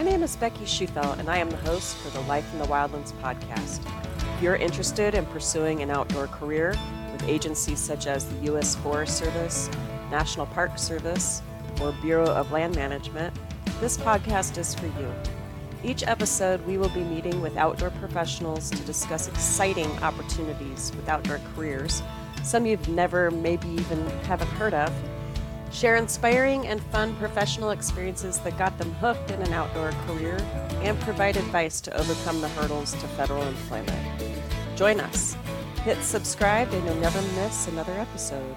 My name is Becky Schufel, and I am the host for the Life in the Wildlands podcast. If you're interested in pursuing an outdoor career with agencies such as the U.S. Forest Service, National Park Service, or Bureau of Land Management, this podcast is for you. Each episode, we will be meeting with outdoor professionals to discuss exciting opportunities with outdoor careers, some you've never, maybe even haven't heard of, share inspiring and fun professional experiences that got them hooked in an outdoor career, and provide advice to overcome the hurdles to federal employment. Join us. Hit subscribe and you'll never miss another episode.